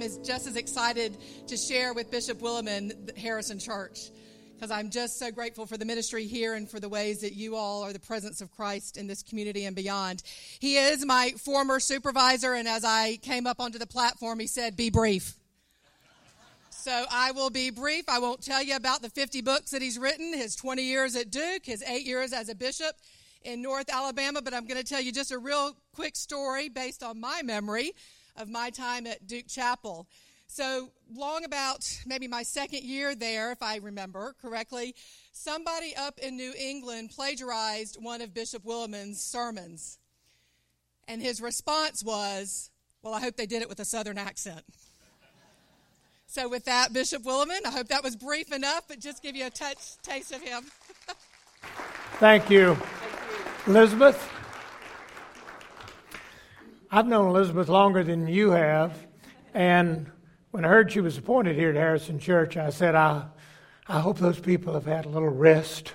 I'm as, just as excited to share with Bishop Willimon Harrison Church because I'm just so grateful for the ministry here and for the ways that you all are the presence of Christ in this community and beyond. He is my former supervisor, and as I came up onto the platform, he said, Be brief. So I will be brief. I won't tell you about the 50 books that he's written, his 20 years at Duke, his eight years as a bishop in North Alabama, but I'm going to tell you just a real quick story based on my memory of my time at Duke Chapel. So, long about maybe my second year there, if I remember correctly, somebody up in New England plagiarized one of Bishop Willimon's sermons. And his response was, Well, I hope they did it with a southern accent. So, with that, Bishop Willimon, I hope that was brief enough, but just give you a touch taste of him. Thank you, Elizabeth. I've known Elizabeth longer than you have, and when I heard she was appointed here at Harrison Church, I said, I, I hope those people have had a little rest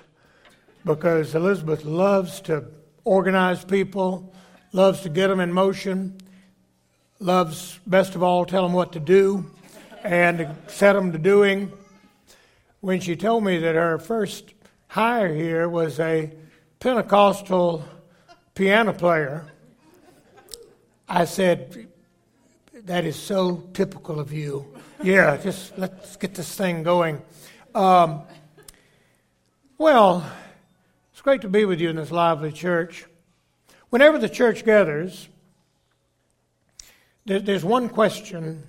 because Elizabeth loves to organize people, loves to get them in motion, loves, best of all, tell them what to do and set them to doing. When she told me that her first hire here was a Pentecostal piano player, I said, that is so typical of you. Yeah, just let's get this thing going. Um, well, it's great to be with you in this lively church. Whenever the church gathers, there's one question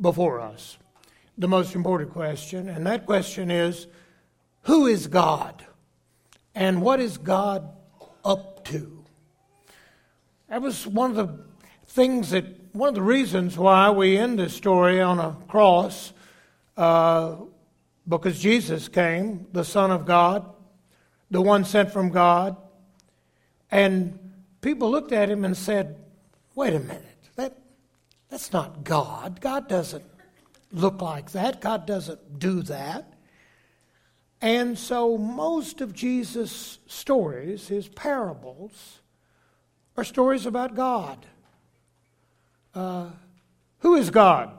before us, the most important question, and that question is who is God? And what is God up to? That was one of the things that one of the reasons why we end this story on a cross, uh, because Jesus came, the Son of God, the one sent from God, and people looked at him and said, "Wait a minute, that that's not God. God doesn't look like that. God doesn't do that." And so most of Jesus' stories, his parables, are stories about God. Uh, who is God?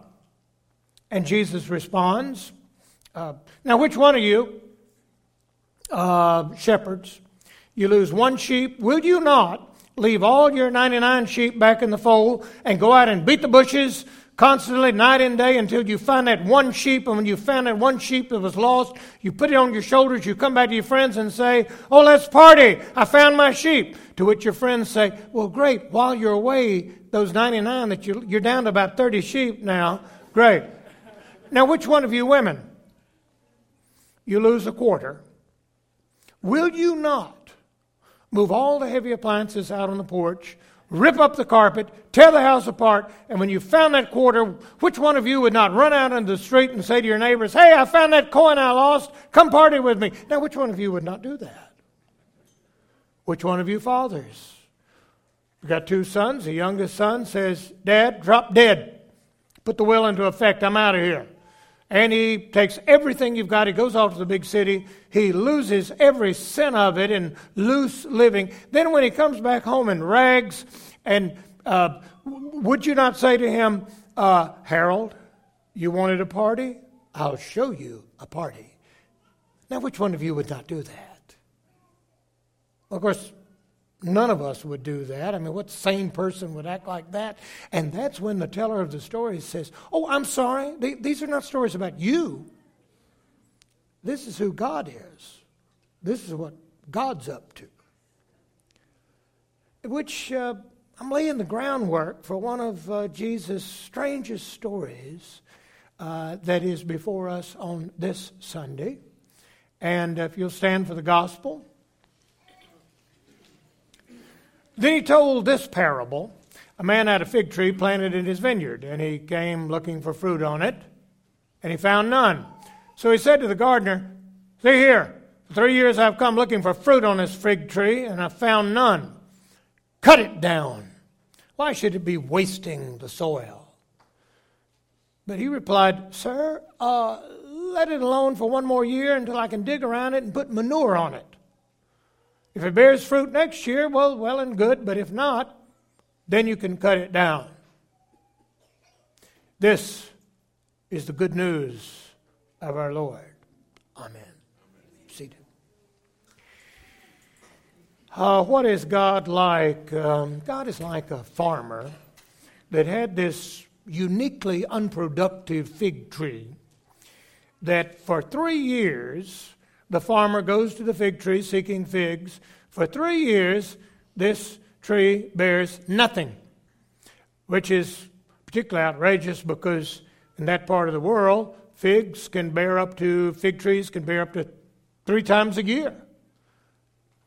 And Jesus responds, uh, Now, which one of you, uh, shepherds, you lose one sheep, will you not leave all your 99 sheep back in the fold and go out and beat the bushes constantly, night and day, until you find that one sheep. And when you found that one sheep that was lost, you put it on your shoulders, you come back to your friends and say, Oh, let's party! I found my sheep. To which your friends say, Well, great, while you're away, those 99 that you, you're down to about 30 sheep now. Great. Now, which one of you women? You lose a quarter. Will you not move all the heavy appliances out on the porch, rip up the carpet, tear the house apart, and when you found that quarter, which one of you would not run out into the street and say to your neighbors, Hey, I found that coin I lost, come party with me? Now, which one of you would not do that? Which one of you fathers? We got two sons. The youngest son says, Dad, drop dead. Put the will into effect. I'm out of here. And he takes everything you've got. He goes off to the big city. He loses every cent of it in loose living. Then, when he comes back home in rags, and uh, would you not say to him, uh, Harold, you wanted a party? I'll show you a party. Now, which one of you would not do that? Of course, None of us would do that. I mean, what sane person would act like that? And that's when the teller of the story says, Oh, I'm sorry. These are not stories about you. This is who God is. This is what God's up to. Which uh, I'm laying the groundwork for one of uh, Jesus' strangest stories uh, that is before us on this Sunday. And if you'll stand for the gospel. Then he told this parable. A man had a fig tree planted in his vineyard, and he came looking for fruit on it, and he found none. So he said to the gardener, See here, for three years I've come looking for fruit on this fig tree, and I've found none. Cut it down. Why should it be wasting the soil? But he replied, Sir, uh, let it alone for one more year until I can dig around it and put manure on it. If it bears fruit next year, well, well and good, but if not, then you can cut it down. This is the good news of our Lord. Amen. Seated. Uh, what is God like? Um, God is like a farmer that had this uniquely unproductive fig tree that for three years the farmer goes to the fig tree seeking figs. For three years, this tree bears nothing, which is particularly outrageous because in that part of the world, figs can bear up to, fig trees can bear up to three times a year.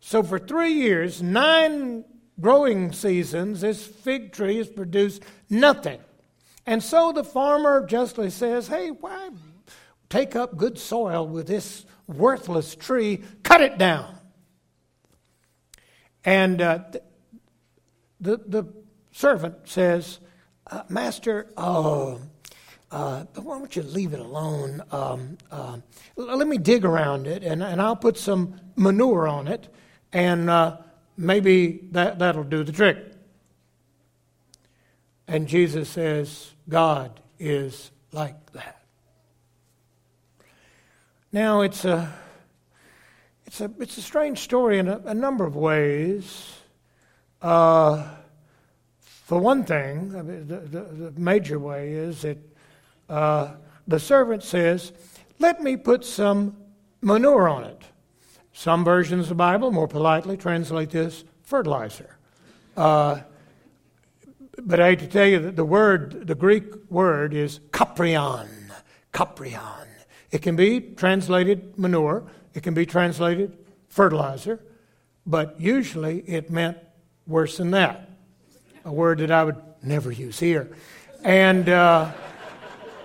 So for three years, nine growing seasons, this fig tree has produced nothing. And so the farmer justly says, Hey, why take up good soil with this worthless tree? Cut it down. And uh, the, the servant says, uh, Master, uh, uh, why don't you leave it alone? Um, uh, let me dig around it and, and I'll put some manure on it and uh, maybe that, that'll do the trick. And Jesus says, God is like that. Now, it's a, it's a, it's a strange story in a, a number of ways. Uh, for one thing, the, the, the, major way is that uh, the servant says, Let me put some manure on it. Some versions of the Bible more politely translate this fertilizer. Uh, but I hate to tell you that the word, the Greek word is kaprion. Kaprion. It can be translated manure, it can be translated fertilizer, but usually it meant worse than that. A word that I would never use here. And uh,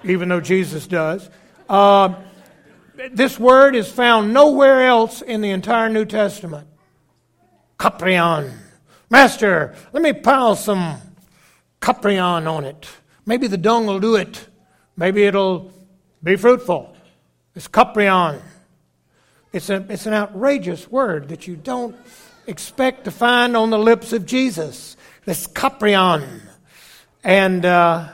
even though Jesus does. Uh, this word is found nowhere else in the entire New Testament. Kaprion. Master, let me pile some kaprion on it. Maybe the dung will do it. Maybe it'll be fruitful. It's kaprion. It's, a, it's an outrageous word that you don't expect to find on the lips of Jesus. It's kaprion. And, uh,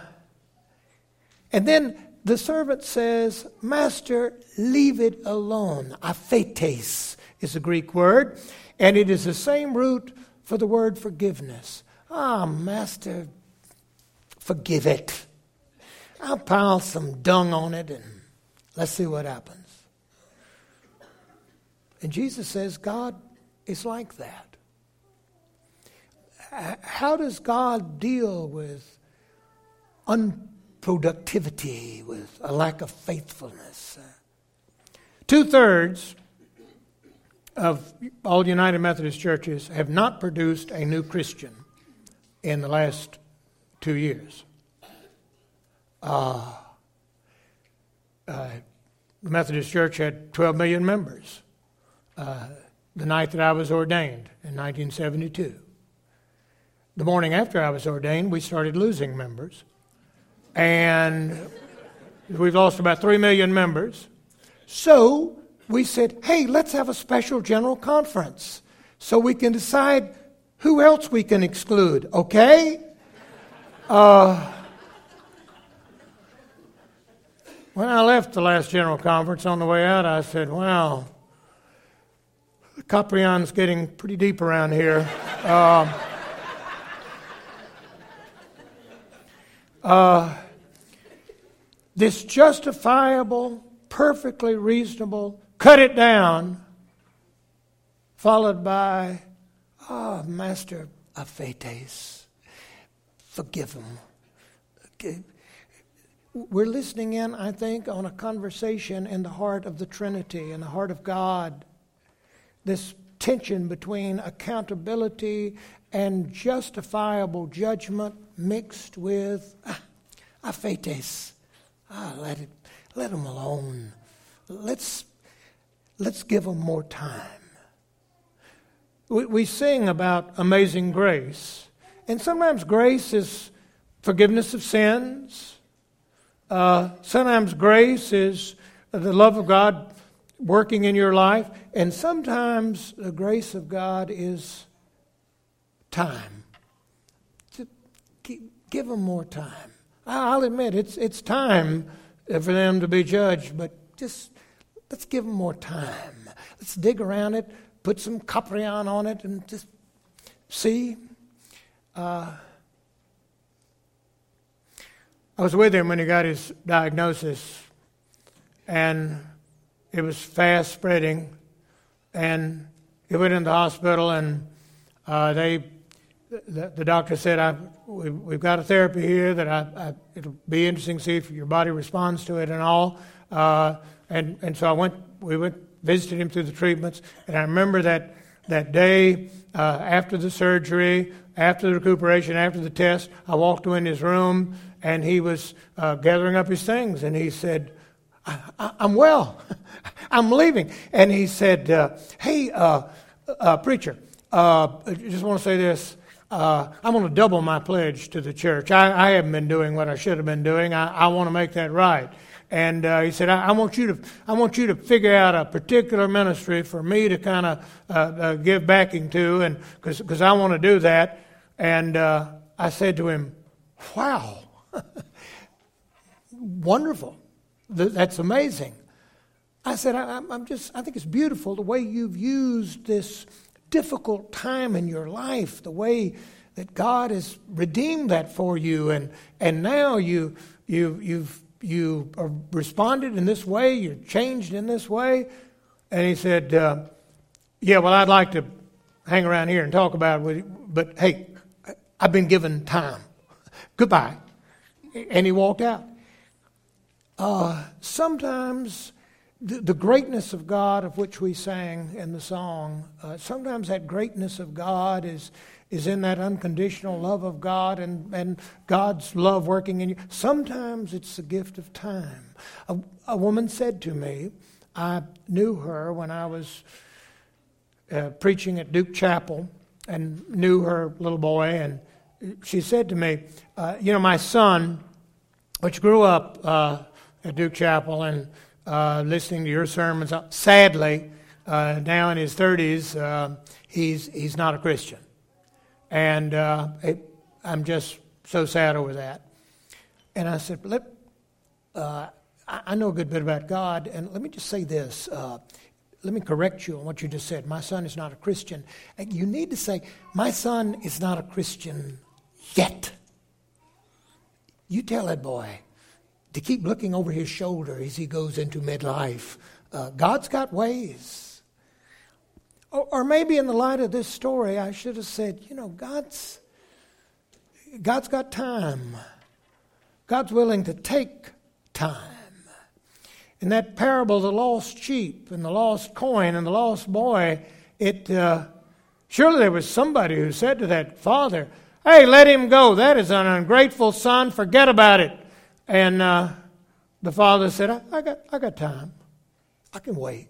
and then the servant says, Master, leave it alone. Aphetes is a Greek word, and it is the same root for the word forgiveness. Ah, Master, forgive it. I'll pile some dung on it and let's see what happens. And Jesus says, God is like that. How does God deal with unproductivity, with a lack of faithfulness? Two thirds of all United Methodist churches have not produced a new Christian in the last two years. Uh, uh, the Methodist Church had 12 million members uh, the night that I was ordained in 1972. The morning after I was ordained, we started losing members. And we've lost about 3 million members. So we said, hey, let's have a special general conference so we can decide who else we can exclude, okay? Uh, when I left the last general conference on the way out, I said, wow, the Caprion's getting pretty deep around here. Uh, uh, this justifiable, perfectly reasonable, cut it down, followed by, ah, oh, Master Aphetes, forgive him. We're listening in, I think, on a conversation in the heart of the Trinity, in the heart of God. This tension between accountability and justifiable judgment mixed with ah, aphetes. Ah, let it, let them alone. Let's let's give them more time. We, we sing about amazing grace, and sometimes grace is forgiveness of sins. Uh, sometimes grace is the love of God working in your life, and sometimes the grace of God is time. Give them more time. I'll admit it's, it's time for them to be judged, but just let's give them more time. Let's dig around it, put some Coprion on it, and just see. Uh, I was with him when he got his diagnosis, and it was fast spreading. And he went in the hospital, and uh, they, the, the, doctor said, I, we, have got a therapy here that I, I, it'll be interesting to see if your body responds to it and all. Uh, and, and so I went, we went, visited him through the treatments, and I remember that, that day uh, after the surgery, after the recuperation, after the test, I walked in his room, and he was uh, gathering up his things, and he said, I, am well. I'm leaving. And he said, uh, Hey, uh, uh, preacher, uh, I just want to say this. Uh, I'm going to double my pledge to the church. I, I, haven't been doing what I should have been doing. I, I want to make that right. And uh, he said, I, I, want you to, I want you to figure out a particular ministry for me to kind of uh, uh, give backing to, and because I want to do that. And uh, I said to him, Wow, wonderful. That's amazing. I said, I, am just, I think it's beautiful the way you've used this difficult time in your life, the way that God has redeemed that for you, and, and now you, you, you've, you responded in this way, you're changed in this way. And he said, uh, Yeah, well, I'd like to hang around here and talk about it with you, but hey, I've been given time. Goodbye. And he walked out. Uh, sometimes the, the, greatness of God, of which we sang in the song, uh, sometimes that greatness of God is, is in that unconditional love of God and, and God's love working in you. Sometimes it's the gift of time. A, a woman said to me, I knew her when I was uh, preaching at Duke Chapel and knew her little boy, and she said to me, uh, You know, my son, which grew up uh, at Duke Chapel and uh, listening to your sermons. Sadly, uh, now in his 30s, uh, he's, he's not a Christian. And uh, it, I'm just so sad over that. And I said, let, uh, I know a good bit about God, and let me just say this. let me correct you on what you just said. My son is not a Christian. You need to say, My son is not a Christian yet. You tell that boy, to keep looking over his shoulder as he goes into midlife. Uh, God's got ways. Or, maybe in the light of this story, I should have said, you know, God's, God's got time. God's willing to take time. In that parable, the lost sheep and the lost coin and the lost boy, it uh, surely there was somebody who said to that father, "Hey, let him go. That is an ungrateful son. Forget about it." And uh, the father said, I, I, got, I got time. I can wait.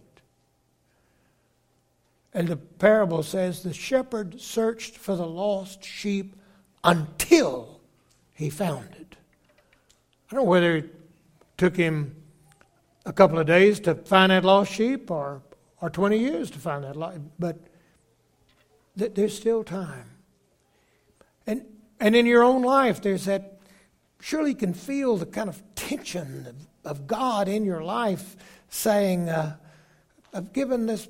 And the parable says the shepherd searched for the lost sheep until he found it. I don't know whether it took him a couple of days to find that lost sheep or, or 20 years to find that lost, but th- there's still time. And, and in your own life, there's that surely you can feel the kind of tension of, of God in your life saying, uh, I've given this,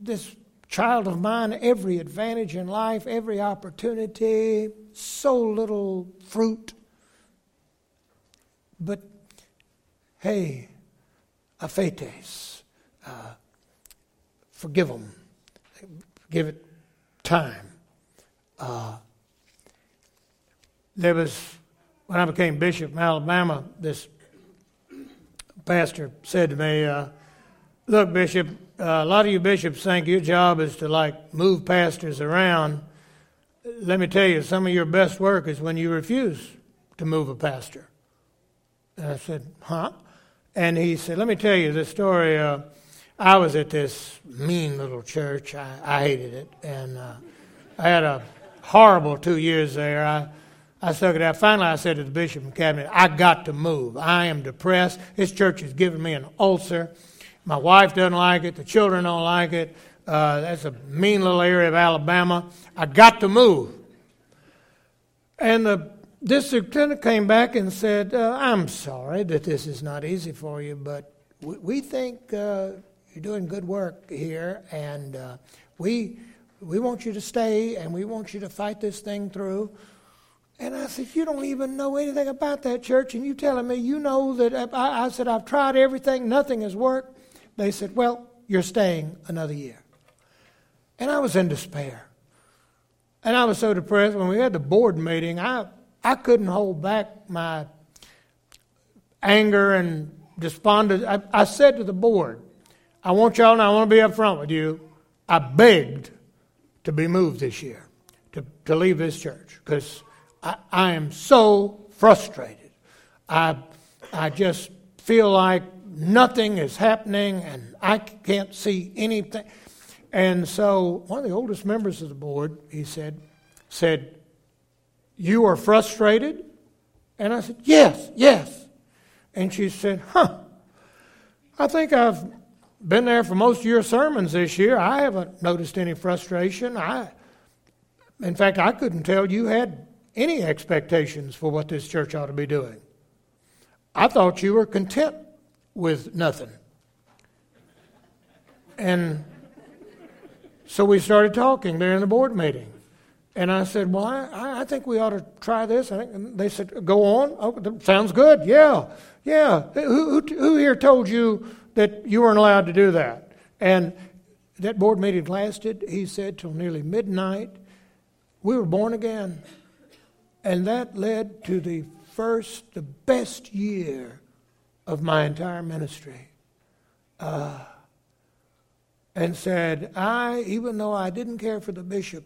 this child of mine every advantage in life, every opportunity, so little fruit. But hey, aphetes, uh, forgive them, give it time. Uh, there was when I became bishop in Alabama, this pastor said to me, uh, Look, Bishop, uh, a lot of you bishops think your job is to like move pastors around. Let me tell you, some of your best work is when you refuse to move a pastor. And I said, Huh? And he said, Let me tell you the story. Uh, I was at this mean little church. I, I hated it. And uh, I had a horrible two years there. I, I stuck it out. Finally, I said to the bishop and cabinet, I got to move. I am depressed. This church has given me an ulcer. My wife doesn't like it. The children don't like it. Uh, that's a mean little area of Alabama. I got to move. And the district lieutenant came back and said, uh, I'm sorry that this is not easy for you, but we, we think uh, you're doing good work here, and uh, we, we want you to stay, and we want you to fight this thing through. And I said, You don't even know anything about that church, and you're telling me you know that. I, I said, I've tried everything, nothing has worked. They said, Well, you're staying another year. And I was in despair. And I was so depressed when we had the board meeting, I, I couldn't hold back my anger and despondent. I, I said to the board, I want y'all, and I want to be up front with you. I begged to be moved this year, to, to leave this church, because I, I am so frustrated. I, I just feel like nothing is happening and I can't see anything. And so one of the oldest members of the board, he said, said, You are frustrated? And I said, Yes, yes. And she said, Huh, I think I've been there for most of your sermons this year. I haven't noticed any frustration. I, in fact, I couldn't tell you had any expectations for what this church ought to be doing. I thought you were content with nothing. And so we started talking there in the board meeting. And I said, Well, I, I think we ought to try this. And they said, Go on. Oh, sounds good. Yeah. Yeah. Who, who, who here told you that you weren't allowed to do that? And that board meeting lasted, he said, till nearly midnight. We were born again. And that led to the first, the best year of my entire ministry. Uh, and said, I, even though I didn't care for the bishop,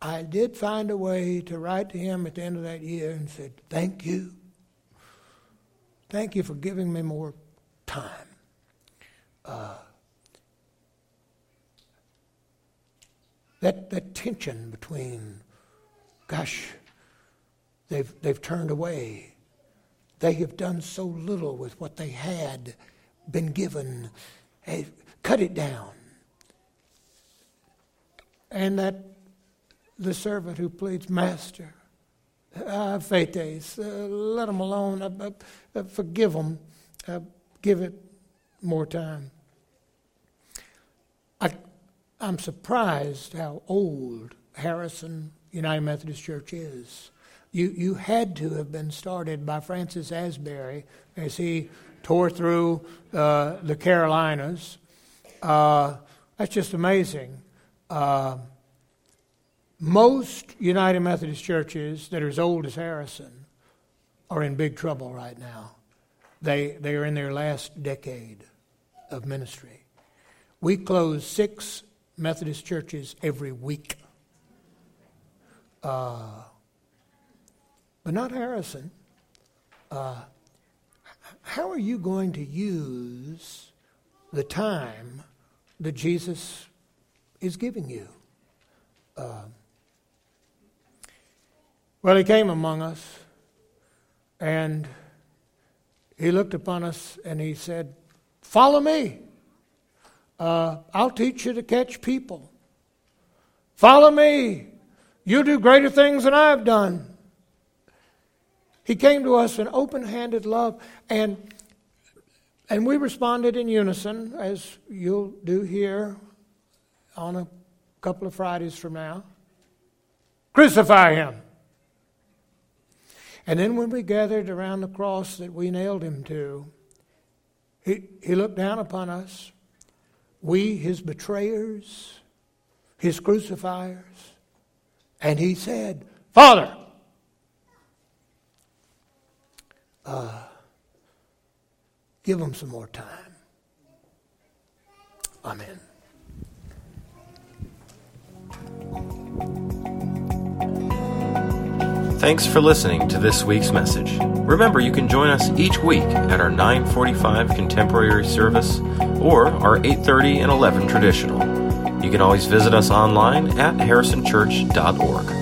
I did find a way to write to him at the end of that year and said, Thank you. Thank you for giving me more time. Uh, that, that tension between, gosh, they've, they've turned away. They have done so little with what they had been given. Hey, cut it down. And that the servant who pleads, Master, uh, faith uh, let them alone, uh, uh, forgive them, uh, give it more time. I, I'm surprised how old Harrison United Methodist Church is. You, you had to have been started by Francis Asbury as he tore through uh, the Carolinas. Uh, that's just amazing. Uh, most United Methodist churches that are as old as Harrison are in big trouble right now. They, they are in their last decade of ministry. We close six Methodist churches every week. Uh, but not Harrison. Uh, how are you going to use the time that Jesus is giving you? Uh, well, he came among us and he looked upon us and he said, Follow me. Uh, I'll teach you to catch people. Follow me. You'll do greater things than I've done. He came to us in open handed love, and, and we responded in unison, as you'll do here on a couple of Fridays from now. Crucify him. And then when we gathered around the cross that we nailed him to, he, he looked down upon us, we, his betrayers, his crucifiers, and he said, Father, uh, give them some more time. Amen. Thanks for listening to this week's message. Remember, you can join us each week at our 9:45 contemporary service or our 8:30 and 11 traditional. You can always visit us online at harrisonchurch.org.